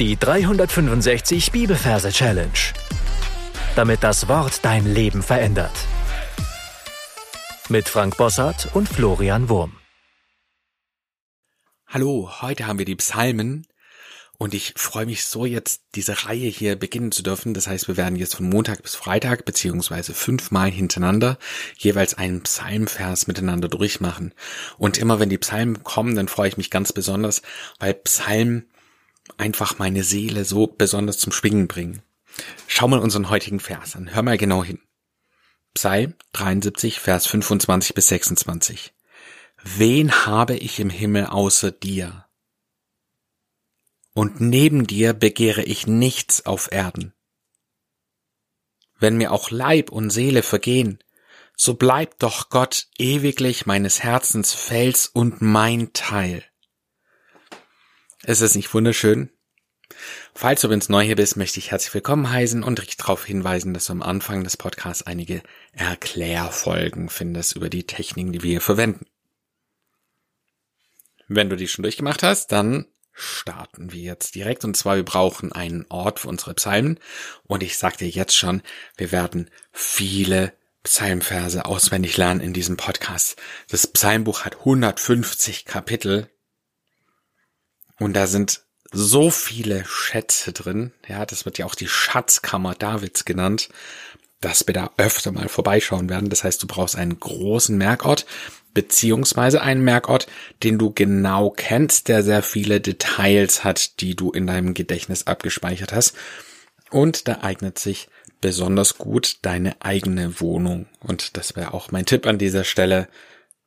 Die 365 Bibelverse Challenge. Damit das Wort dein Leben verändert. Mit Frank Bossart und Florian Wurm. Hallo, heute haben wir die Psalmen und ich freue mich so jetzt diese Reihe hier beginnen zu dürfen. Das heißt, wir werden jetzt von Montag bis Freitag beziehungsweise fünfmal hintereinander jeweils einen Psalmvers miteinander durchmachen. Und immer wenn die Psalmen kommen, dann freue ich mich ganz besonders, weil Psalmen einfach meine Seele so besonders zum Schwingen bringen. Schau mal unseren heutigen Vers an. Hör mal genau hin. Psalm 73, Vers 25 bis 26. Wen habe ich im Himmel außer dir? Und neben dir begehre ich nichts auf Erden. Wenn mir auch Leib und Seele vergehen, so bleibt doch Gott ewiglich meines Herzens Fels und mein Teil. Ist es nicht wunderschön? Falls du übrigens neu hier bist, möchte ich herzlich willkommen heißen und dich darauf hinweisen, dass du am Anfang des Podcasts einige Erklärfolgen findest über die Techniken, die wir hier verwenden. Wenn du die schon durchgemacht hast, dann starten wir jetzt direkt. Und zwar, wir brauchen einen Ort für unsere Psalmen. Und ich sag dir jetzt schon, wir werden viele Psalmverse auswendig lernen in diesem Podcast. Das Psalmbuch hat 150 Kapitel. Und da sind so viele Schätze drin. Ja, das wird ja auch die Schatzkammer Davids genannt, dass wir da öfter mal vorbeischauen werden. Das heißt, du brauchst einen großen Merkort, beziehungsweise einen Merkort, den du genau kennst, der sehr viele Details hat, die du in deinem Gedächtnis abgespeichert hast. Und da eignet sich besonders gut deine eigene Wohnung. Und das wäre auch mein Tipp an dieser Stelle,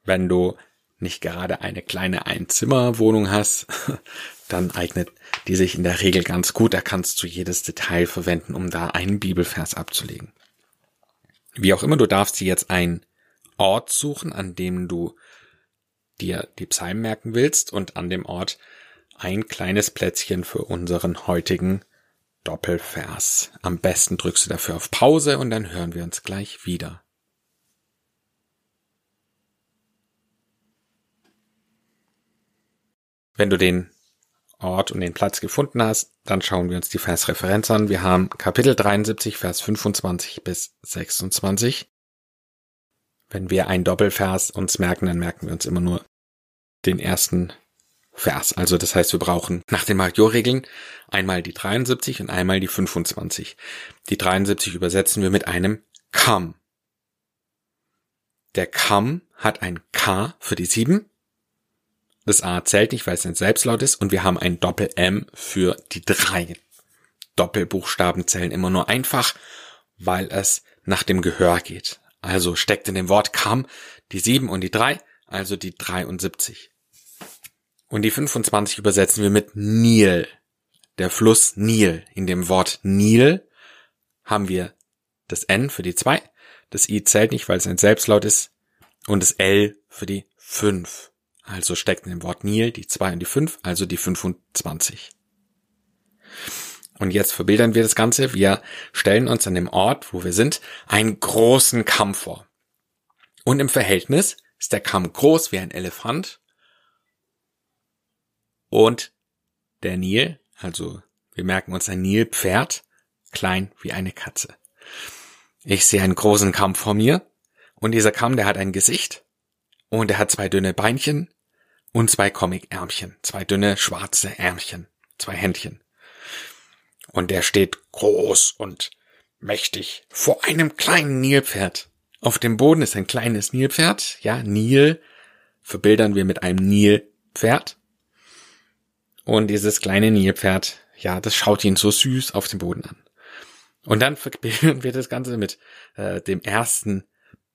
wenn du nicht gerade eine kleine Einzimmerwohnung hast, dann eignet die sich in der Regel ganz gut. Da kannst du jedes Detail verwenden, um da einen Bibelvers abzulegen. Wie auch immer, du darfst dir jetzt einen Ort suchen, an dem du dir die Psalmen merken willst und an dem Ort ein kleines Plätzchen für unseren heutigen Doppelvers. Am besten drückst du dafür auf Pause und dann hören wir uns gleich wieder. Wenn du den Ort und den Platz gefunden hast, dann schauen wir uns die Versreferenz an. Wir haben Kapitel 73, Vers 25 bis 26. Wenn wir einen Doppelvers uns merken, dann merken wir uns immer nur den ersten Vers. Also das heißt, wir brauchen nach den Majorregeln einmal die 73 und einmal die 25. Die 73 übersetzen wir mit einem Kam. Der Kam hat ein K für die 7 das A zählt nicht, weil es ein Selbstlaut ist und wir haben ein Doppel-M für die drei. Doppelbuchstaben zählen immer nur einfach, weil es nach dem Gehör geht. Also steckt in dem Wort kam die sieben und die drei, also die 73. Und die 25 übersetzen wir mit Nil. Der Fluss Nil. In dem Wort Nil haben wir das N für die zwei, das I zählt nicht, weil es ein Selbstlaut ist, und das L für die fünf. Also steckt in dem Wort Nil die 2 und die 5, also die 25. Und jetzt verbildern wir das Ganze. Wir stellen uns an dem Ort, wo wir sind, einen großen Kamm vor. Und im Verhältnis ist der Kamm groß wie ein Elefant und der Nil, also wir merken uns ein Nilpferd, klein wie eine Katze. Ich sehe einen großen Kamm vor mir und dieser Kamm, der hat ein Gesicht und er hat zwei dünne Beinchen und zwei Comic-Ärmchen, zwei dünne schwarze Ärmchen, zwei Händchen. Und der steht groß und mächtig vor einem kleinen Nilpferd. Auf dem Boden ist ein kleines Nilpferd, ja, Nil verbildern wir mit einem Nilpferd. Und dieses kleine Nilpferd, ja, das schaut ihn so süß auf dem Boden an. Und dann verbinden wir das Ganze mit äh, dem ersten,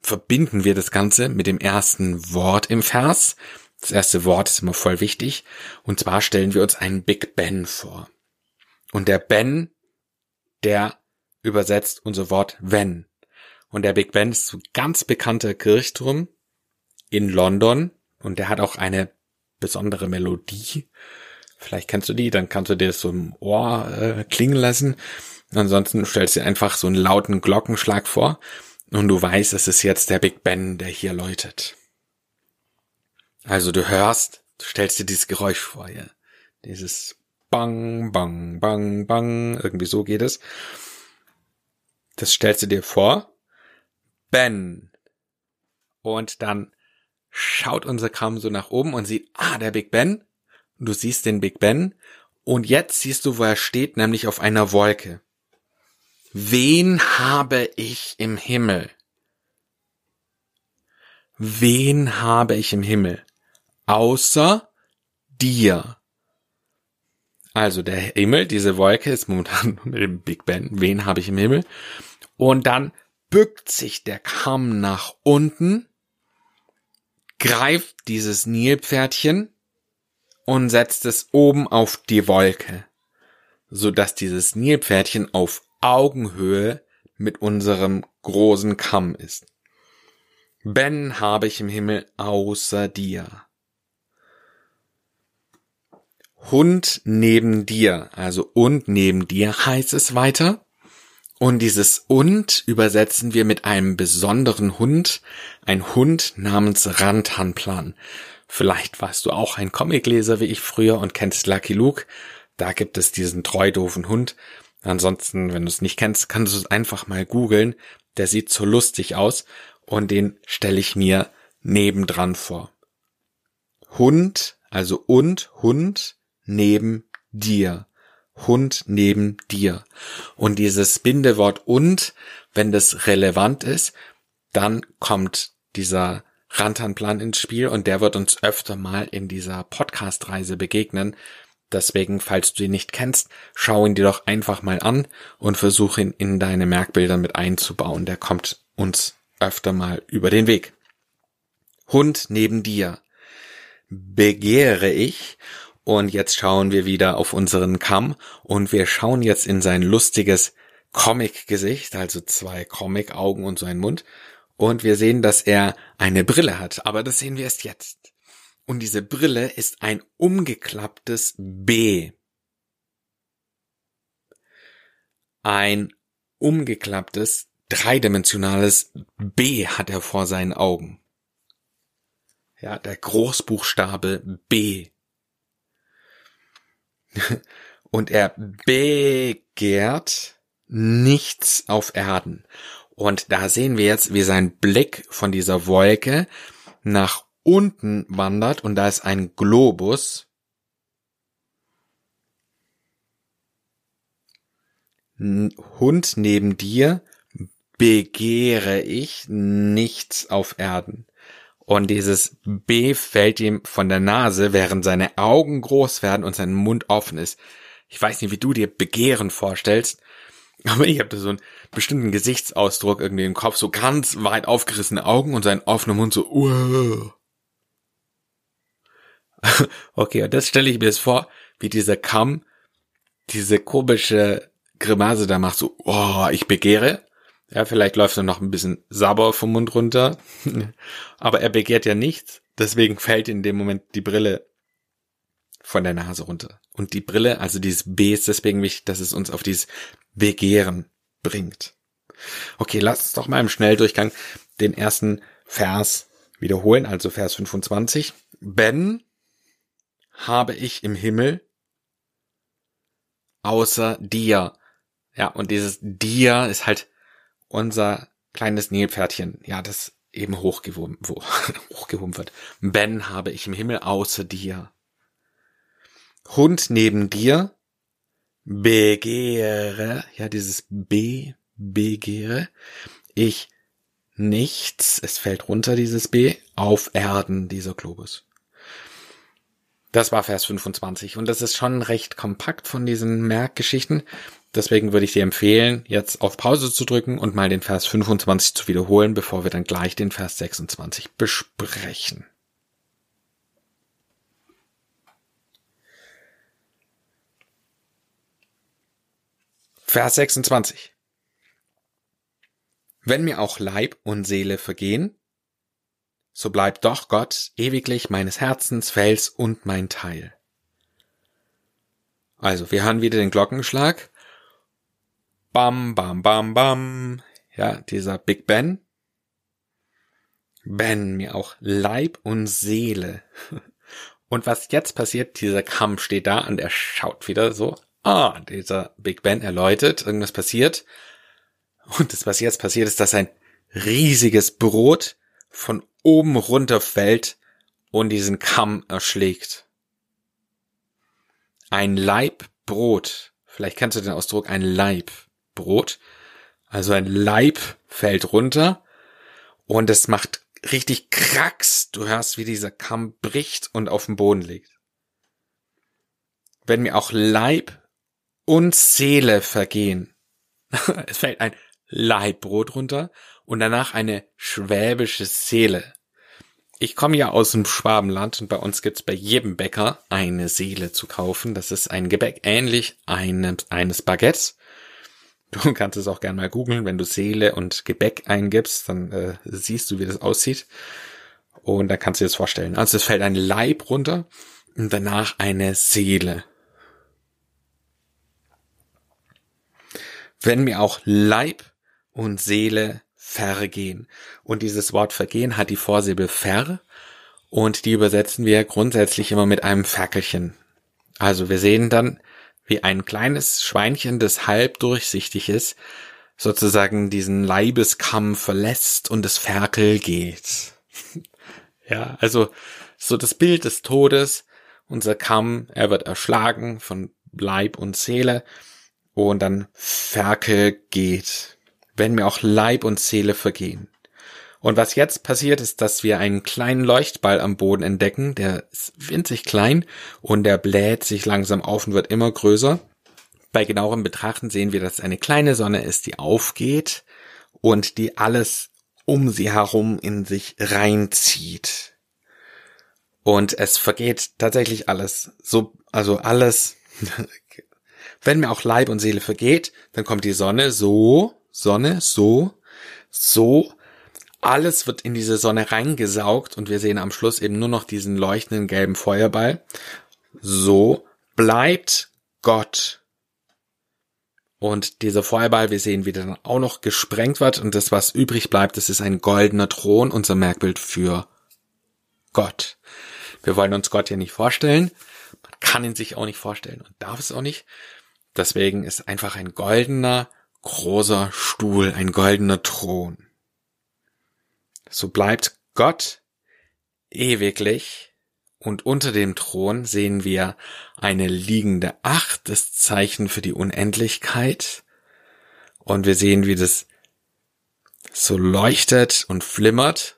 verbinden wir das Ganze mit dem ersten Wort im Vers. Das erste Wort ist immer voll wichtig. Und zwar stellen wir uns einen Big Ben vor. Und der Ben, der übersetzt unser Wort wenn. Und der Big Ben ist so ganz bekannter Kirchturm in London. Und der hat auch eine besondere Melodie. Vielleicht kennst du die, dann kannst du dir das so im Ohr äh, klingen lassen. Ansonsten stellst du dir einfach so einen lauten Glockenschlag vor und du weißt, es ist jetzt der Big Ben, der hier läutet. Also du hörst, du stellst dir dieses Geräusch vor, ja. Dieses bang, bang, bang, bang, irgendwie so geht es. Das stellst du dir vor. Ben. Und dann schaut unser Kram so nach oben und sieht, ah, der Big Ben. Du siehst den Big Ben. Und jetzt siehst du, wo er steht, nämlich auf einer Wolke. Wen habe ich im Himmel? Wen habe ich im Himmel? Außer dir. Also der Himmel, diese Wolke ist momentan mit dem Big Ben. Wen habe ich im Himmel? Und dann bückt sich der Kamm nach unten, greift dieses Nilpferdchen und setzt es oben auf die Wolke, so dass dieses Nilpferdchen auf Augenhöhe mit unserem großen Kamm ist. Ben habe ich im Himmel außer dir. Hund neben dir, also und neben dir heißt es weiter. Und dieses und übersetzen wir mit einem besonderen Hund, ein Hund namens Rantanplan. Vielleicht warst du auch ein Comicleser wie ich früher und kennst Lucky Luke. Da gibt es diesen treu doofen Hund. Ansonsten, wenn du es nicht kennst, kannst du es einfach mal googeln. Der sieht so lustig aus und den stelle ich mir nebendran vor. Hund, also und Hund neben dir. Hund neben dir. Und dieses Bindewort und, wenn das relevant ist, dann kommt dieser Rantanplan ins Spiel und der wird uns öfter mal in dieser Podcast-Reise begegnen. Deswegen, falls du ihn nicht kennst, schau ihn dir doch einfach mal an und versuch ihn in deine Merkbilder mit einzubauen. Der kommt uns öfter mal über den Weg. Hund neben dir. Begehre ich und jetzt schauen wir wieder auf unseren Kamm und wir schauen jetzt in sein lustiges Comic-Gesicht, also zwei Comic-Augen und so ein Mund. Und wir sehen, dass er eine Brille hat, aber das sehen wir erst jetzt. Und diese Brille ist ein umgeklapptes B. Ein umgeklapptes, dreidimensionales B hat er vor seinen Augen. Ja, der Großbuchstabe B. Und er begehrt nichts auf Erden. Und da sehen wir jetzt, wie sein Blick von dieser Wolke nach unten wandert und da ist ein Globus. Hund neben dir begehre ich nichts auf Erden. Und dieses B fällt ihm von der Nase, während seine Augen groß werden und sein Mund offen ist. Ich weiß nicht, wie du dir Begehren vorstellst, aber ich habe da so einen bestimmten Gesichtsausdruck irgendwie im Kopf, so ganz weit aufgerissene Augen und sein offener Mund so, Uah. okay, und das stelle ich mir jetzt vor, wie dieser Kamm diese komische Grimasse da macht, so, oh, ich begehre. Ja, vielleicht läuft er noch ein bisschen sauber vom Mund runter. Aber er begehrt ja nichts. Deswegen fällt in dem Moment die Brille von der Nase runter. Und die Brille, also dieses B ist deswegen wichtig, dass es uns auf dieses Begehren bringt. Okay, lass uns doch mal im Schnelldurchgang den ersten Vers wiederholen, also Vers 25. Ben habe ich im Himmel außer dir. Ja, und dieses dir ist halt unser kleines Nilpferdchen, ja, das eben hochgehoben, hochgehoben wird. Ben habe ich im Himmel außer dir. Hund neben dir, begehre, ja, dieses B, begehre, ich nichts, es fällt runter, dieses B, auf Erden, dieser Globus. Das war Vers 25 und das ist schon recht kompakt von diesen Merkgeschichten. Deswegen würde ich dir empfehlen, jetzt auf Pause zu drücken und mal den Vers 25 zu wiederholen, bevor wir dann gleich den Vers 26 besprechen. Vers 26. Wenn mir auch Leib und Seele vergehen, so bleibt doch Gott ewiglich meines Herzens Fels und mein Teil. Also, wir hören wieder den Glockenschlag Bam, bam, bam, bam. Ja, dieser Big Ben. Ben, mir auch Leib und Seele. Und was jetzt passiert, dieser Kamm steht da und er schaut wieder so, ah, dieser Big Ben erläutert, irgendwas passiert. Und das, was jetzt passiert, ist, dass ein riesiges Brot von oben runter fällt und diesen Kamm erschlägt. Ein Laib Brot. Vielleicht kennst du den Ausdruck, ein Laib Brot. Also ein Leib fällt runter und es macht richtig Kracks. Du hörst, wie dieser Kamm bricht und auf den Boden liegt. Wenn mir auch Leib und Seele vergehen. es fällt ein Leibbrot runter und danach eine schwäbische Seele. Ich komme ja aus dem Schwabenland und bei uns gibt's bei jedem Bäcker eine Seele zu kaufen. Das ist ein Gebäck ähnlich eines, eines Baguettes. Du kannst es auch gerne mal googeln. Wenn du Seele und Gebäck eingibst, dann äh, siehst du, wie das aussieht. Und dann kannst du dir das vorstellen. Also es fällt ein Leib runter und danach eine Seele. Wenn mir auch Leib und Seele vergehen. Und dieses Wort vergehen hat die Vorsilbe ver und die übersetzen wir grundsätzlich immer mit einem Ferkelchen. Also wir sehen dann wie ein kleines Schweinchen, das halb durchsichtig ist, sozusagen diesen Leibeskamm verlässt und das Ferkel geht. ja, also so das Bild des Todes, unser Kamm, er wird erschlagen von Leib und Seele und dann Ferkel geht, wenn mir auch Leib und Seele vergehen. Und was jetzt passiert, ist, dass wir einen kleinen Leuchtball am Boden entdecken, der ist winzig klein und der bläht sich langsam auf und wird immer größer. Bei genauerem Betrachten sehen wir, dass es eine kleine Sonne ist, die aufgeht und die alles um sie herum in sich reinzieht. Und es vergeht tatsächlich alles. So, also alles. Wenn mir auch Leib und Seele vergeht, dann kommt die Sonne so, Sonne, so, so alles wird in diese Sonne reingesaugt und wir sehen am Schluss eben nur noch diesen leuchtenden gelben Feuerball. So bleibt Gott. Und dieser Feuerball, wir sehen, wie der dann auch noch gesprengt wird und das, was übrig bleibt, das ist ein goldener Thron, unser Merkbild für Gott. Wir wollen uns Gott ja nicht vorstellen. Man kann ihn sich auch nicht vorstellen und darf es auch nicht. Deswegen ist einfach ein goldener, großer Stuhl, ein goldener Thron so bleibt Gott ewiglich und unter dem Thron sehen wir eine liegende Acht, das Zeichen für die Unendlichkeit. Und wir sehen, wie das so leuchtet und flimmert.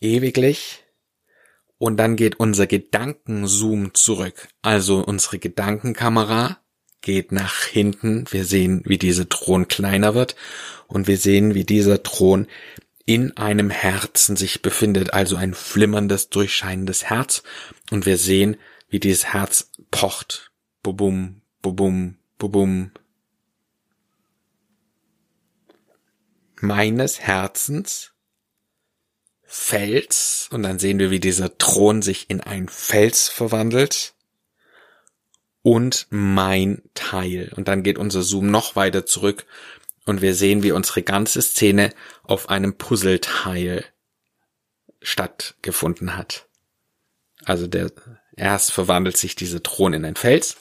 Ewiglich. Und dann geht unser Gedankenzoom zurück. Also unsere Gedankenkamera geht nach hinten. Wir sehen, wie dieser Thron kleiner wird und wir sehen, wie dieser Thron in einem Herzen sich befindet, also ein flimmerndes, durchscheinendes Herz. Und wir sehen, wie dieses Herz pocht. Bubum, bubum, bubum. Meines Herzens Fels, und dann sehen wir, wie dieser Thron sich in ein Fels verwandelt und mein Teil. Und dann geht unser Zoom noch weiter zurück und wir sehen, wie unsere ganze Szene auf einem Puzzleteil stattgefunden hat. Also der, erst verwandelt sich diese Thron in ein Fels,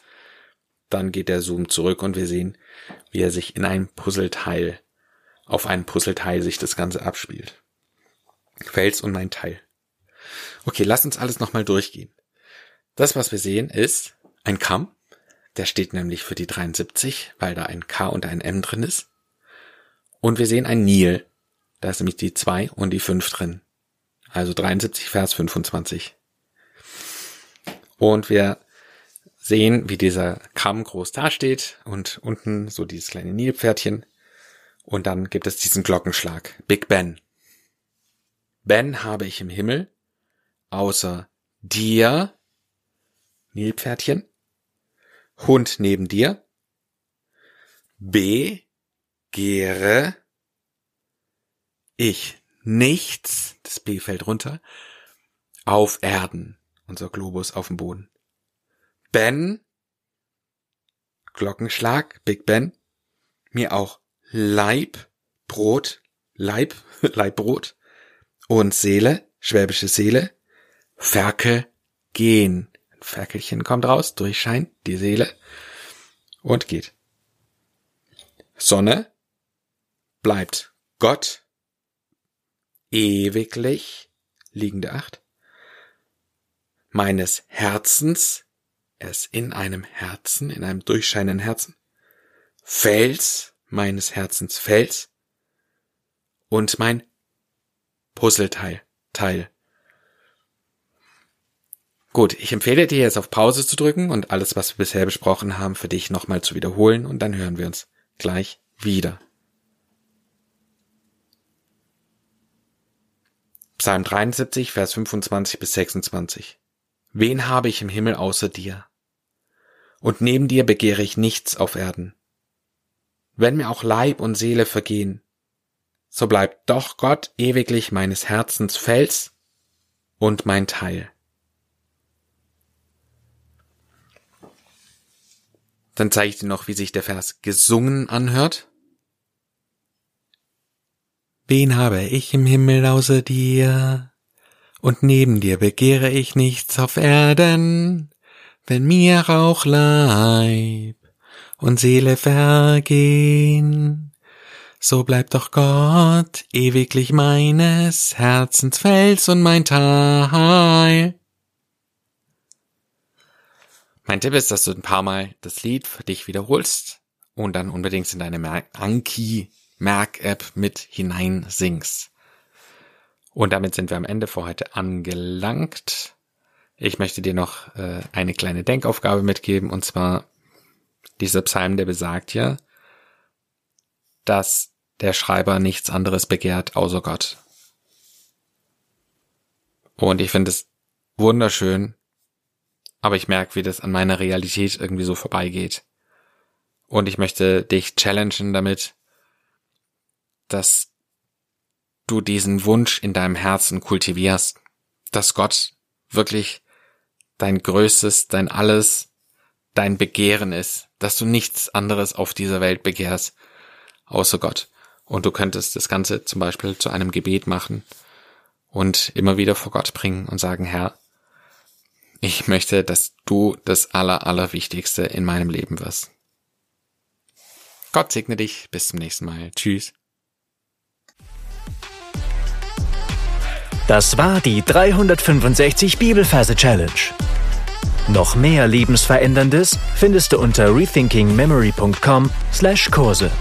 dann geht der Zoom zurück und wir sehen, wie er sich in ein Puzzleteil, auf einem Puzzleteil sich das Ganze abspielt. Fels und mein Teil. Okay, lass uns alles nochmal durchgehen. Das, was wir sehen, ist ein Kamm, der steht nämlich für die 73, weil da ein K und ein M drin ist. Und wir sehen ein Nil, da ist nämlich die 2 und die 5 drin. Also 73 Vers 25. Und wir sehen, wie dieser Kamm groß dasteht und unten so dieses kleine Nilpferdchen. Und dann gibt es diesen Glockenschlag. Big Ben. Ben habe ich im Himmel, außer dir, Nilpferdchen, Hund neben dir. B. Gere ich nichts, das B fällt runter, auf Erden, unser Globus auf dem Boden. Ben, Glockenschlag, Big Ben, mir auch Leib, Brot, Leib, Leibbrot und Seele, schwäbische Seele, Ferkel gehen. Ferkelchen kommt raus, durchscheint die Seele und geht. Sonne bleibt Gott ewiglich liegende Acht meines Herzens, es in einem Herzen, in einem durchscheinenden Herzen, Fels meines Herzens Fels und mein Puzzleteil Teil. Gut, ich empfehle dir jetzt auf Pause zu drücken und alles, was wir bisher besprochen haben, für dich nochmal zu wiederholen und dann hören wir uns gleich wieder. Psalm 73, Vers 25 bis 26. Wen habe ich im Himmel außer dir? Und neben dir begehre ich nichts auf Erden. Wenn mir auch Leib und Seele vergehen, so bleibt doch Gott ewiglich meines Herzens Fels und mein Teil. Dann zeige ich dir noch, wie sich der Vers gesungen anhört. Wen habe ich im Himmel außer dir? Und neben dir begehre ich nichts auf Erden, wenn mir auch Leib und Seele vergehen. So bleibt doch Gott ewiglich meines Herzens Fels und mein Teil. Mein Tipp ist, dass du ein paar Mal das Lied für dich wiederholst und dann unbedingt in deine Anki Merk-App mit hinein singst. Und damit sind wir am Ende für heute angelangt. Ich möchte dir noch äh, eine kleine Denkaufgabe mitgeben, und zwar dieser Psalm, der besagt ja, dass der Schreiber nichts anderes begehrt außer Gott. Und ich finde es wunderschön, aber ich merke, wie das an meiner Realität irgendwie so vorbeigeht. Und ich möchte dich challengen damit, dass du diesen Wunsch in deinem Herzen kultivierst, dass Gott wirklich dein Größtes, dein Alles, dein Begehren ist, dass du nichts anderes auf dieser Welt begehrst, außer Gott. Und du könntest das Ganze zum Beispiel zu einem Gebet machen und immer wieder vor Gott bringen und sagen, Herr, ich möchte, dass du das Aller, Allerwichtigste in meinem Leben wirst. Gott segne dich. Bis zum nächsten Mal. Tschüss. Das war die 365 Bibelferse Challenge. Noch mehr Lebensveränderndes findest du unter rethinkingmemory.com/Kurse.